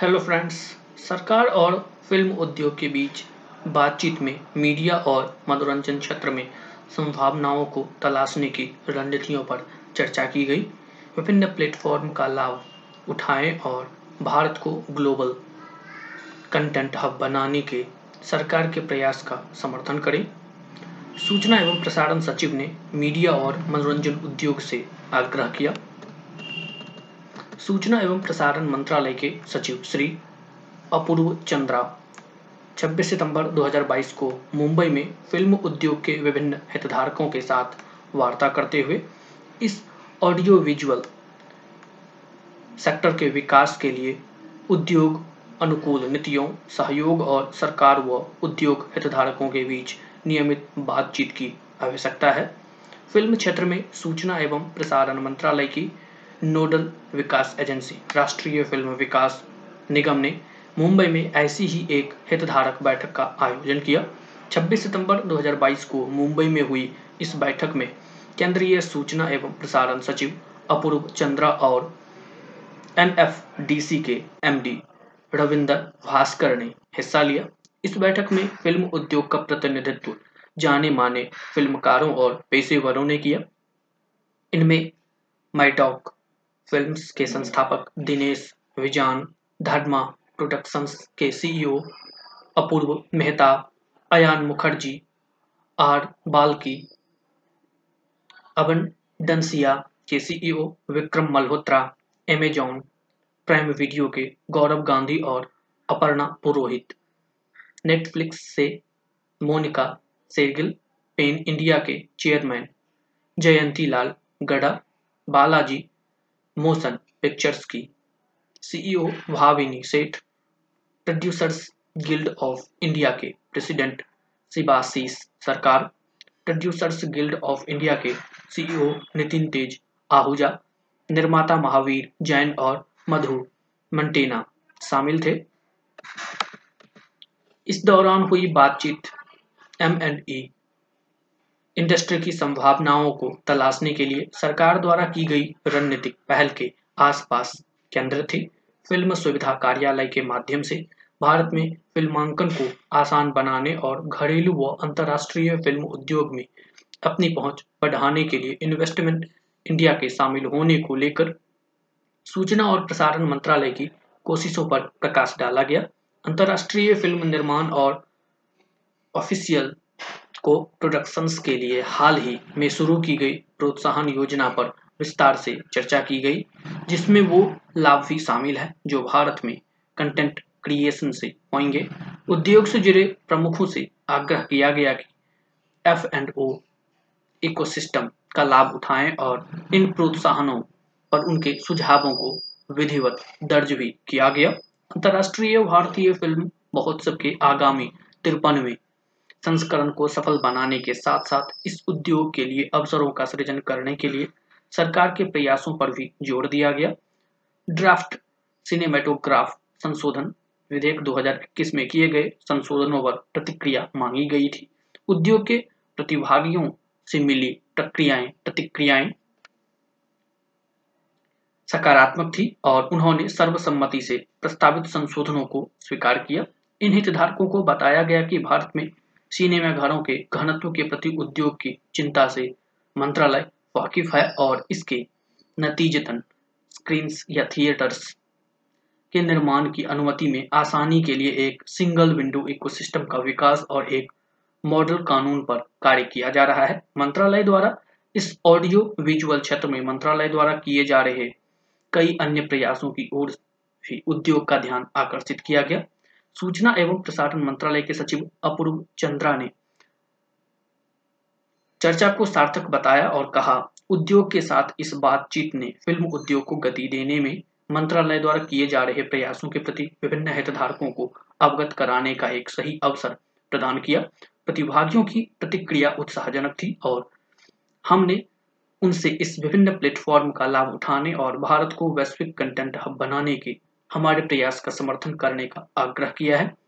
Hello friends सरकार और film उद्योग के बीच बातचीत में मीडिया और मनोरंजन क्षेत्र में संभावनाओं को तलाशने की रणनीतियों पर चर्चा की गई। विभिन्न प्लेटफॉर्म का लाभ उठाएँ और भारत को ग्लोबल कंटेंट हब बनाने के सरकार के प्रयास का समर्थन करें। सूचना एवं प्रसारण सचिव ने मीडिया और मनोरंजन उद्योग से आग्रह किया। सूचना एवं प्रसारण मंत्रालय के सचिव श्री अपूर्व चंद्रा 26 सितंबर 2022 को मुंबई में फ़िल्म उद्योग के विभिन्न हितधारकों के साथ वार्ता करते हुए इस ऑडियो विजुअल सेक्टर के विकास के लिए उद्योग, अनुकूल नीतियों, सहयोग और सरकार व उद्योग हितधारकों के बीच नियमित बातचीत की आवश्यकता है। फ़िल्म क्षेत्र में सूचना एवं प्रसारण मंत्रालय की नोडल विकास एजेंसी, राष्ट्रीय फ़िल्म विकास निगम ने मुंबई में ऐसी ही एक हितधारक बैठक का आयोजन किया। 26 सितंबर 2022 को मुंबई में हुई इस बैठक में केंद्रीय सूचना एवं प्रसारण सचिव अपूर्व चंद्रा और एनएफडीसी के एमडी रविंदर भास्कर ने हिस्सा लिया। इस बैठक में फ़िल्म उद्योग का प्रतिनिधित्व, जाने माने फिल्मकारों और पेशेवरों ने किया। इनमें माइटॉक फिल्म्स के संस्थापक दिनेश विजान, धर्मा प्रोडक्शंस के CEO Apurva Mehta, Ayan Mukherji, R Balki Abundantia के CEO Vikram Malhotra, Amazon prime video के गौरव गांधी और अपर्णा पुरोहित। नेटफ्लिक्स से मोनिका सेगिल पेन इंडिया के chairman Jayantilal Gada Balaji motion pictures की। CEO Bhavini Sheth, producers guild of India के president Shivashish Sarkar, producers guild of India के CEO Nitin Tej Ahuja, निर्माता महावीर जैन और मधु मंटेना शामिल थे। इस दौरान हुई बातचीत एम एंड ई इंडस्ट्री की संभावनाओं को तलाशने के लिए सरकार द्वारा की गई रणनीतिक पहल के आसपास केंद्र थी। फ़िल्म सुविधा कार्यालय के माध्यम से भारत में फिल्मांकन को आसान बनाने और घरेलू व अंतर्राष्ट्रीय फ़िल्म उद्योग में अपनी पहुँच बढ़ाने के लिए इन्वेस्टमेंट इंडिया के शामिल होने को लेकर सूचना और प्रसारण मंत्रालय की कोशिशों पर प्रकाश डाला गया। अंतर्राष्ट्रीय फ़िल्म निर्माण और ऑफिशियल को प्रोडक्शंस के लिए हाल ही में शुरू की गई प्रोत्साहन योजना पर विस्तार से चर्चा की गई, जिसमें वो लाभ भी शामिल है जो भारत में कंटेंट क्रिएशन से होंगे। उद्योग से जुड़े प्रमुखों से आग्रह किया गया कि एफ़ एंड ओ इकोसिस्टम का लाभ उठाएँ और इन प्रोत्साहनों पर उनके सुझावों को विधिवत दर्ज भी किया गया। अंतर्राष्ट्रीय भारतीय फ़िल्म महोत्सव के आगामी तिरपनवे संस्करण को सफल बनाने के साथ साथ इस उद्योग के लिए अवसरों का सृजन करने के लिए सरकार के प्रयासों पर भी ज़ोर दिया गया। ड्राफ्ट सिनेमेटोग्राफ संशोधन विधेयक 2021 में किए गए संशोधनों पर प्रतिक्रिया मांगी गई थी। उद्योग के प्रतिभागियों से मिली प्रक्रियाएँ, प्रतिक्रियाएँ सकारात्मक थी और उन्होंने सर्वसम्मति से प्रस्तावित संशोधनों को स्वीकार किया। इन हितधारकों को बताया गया कि भारत में सिनेमा घरों के घनत्व के प्रति उद्योग की चिंता से मंत्रालय वाकिफ है और इसके नतीजतन स्क्रीन या थिएटर्स के निर्माण की अनुमति में आसानी के लिए एक सिंगल विंडो इकोसिस्टम का विकास और एक मॉडल कानून पर कार्य किया जा रहा है। मंत्रालय द्वारा इस ऑडियो विजुअल क्षेत्र में मंत्रालय द्वारा किए जा रहे कई अन्य प्रयासों की ओर भी उद्योग का ध्यान आकर्षित किया गया। सूचना एवं प्रसारण मंत्रालय के सचिव अपूर्व चंद्रा ने चर्चा को सार्थक बताया और कहा, उद्योग के साथ इस बातचीत ने फ़िल्म उद्योग को गति देने में मंत्रालय द्वारा किए जा रहे प्रयासों के प्रति विभिन्न हितधारकों को अवगत कराने का एक सही अवसर प्रदान किया। प्रतिभागियों की प्रतिक्रिया उत्साहजनक थी और हमने उनसे इस विभिन्न प्लेटफॉर्म का लाभ उठाने और भारत को वैश्विक कंटेंट हब बनाने के हमारे प्रयास का समर्थन करने का आग्रह किया है।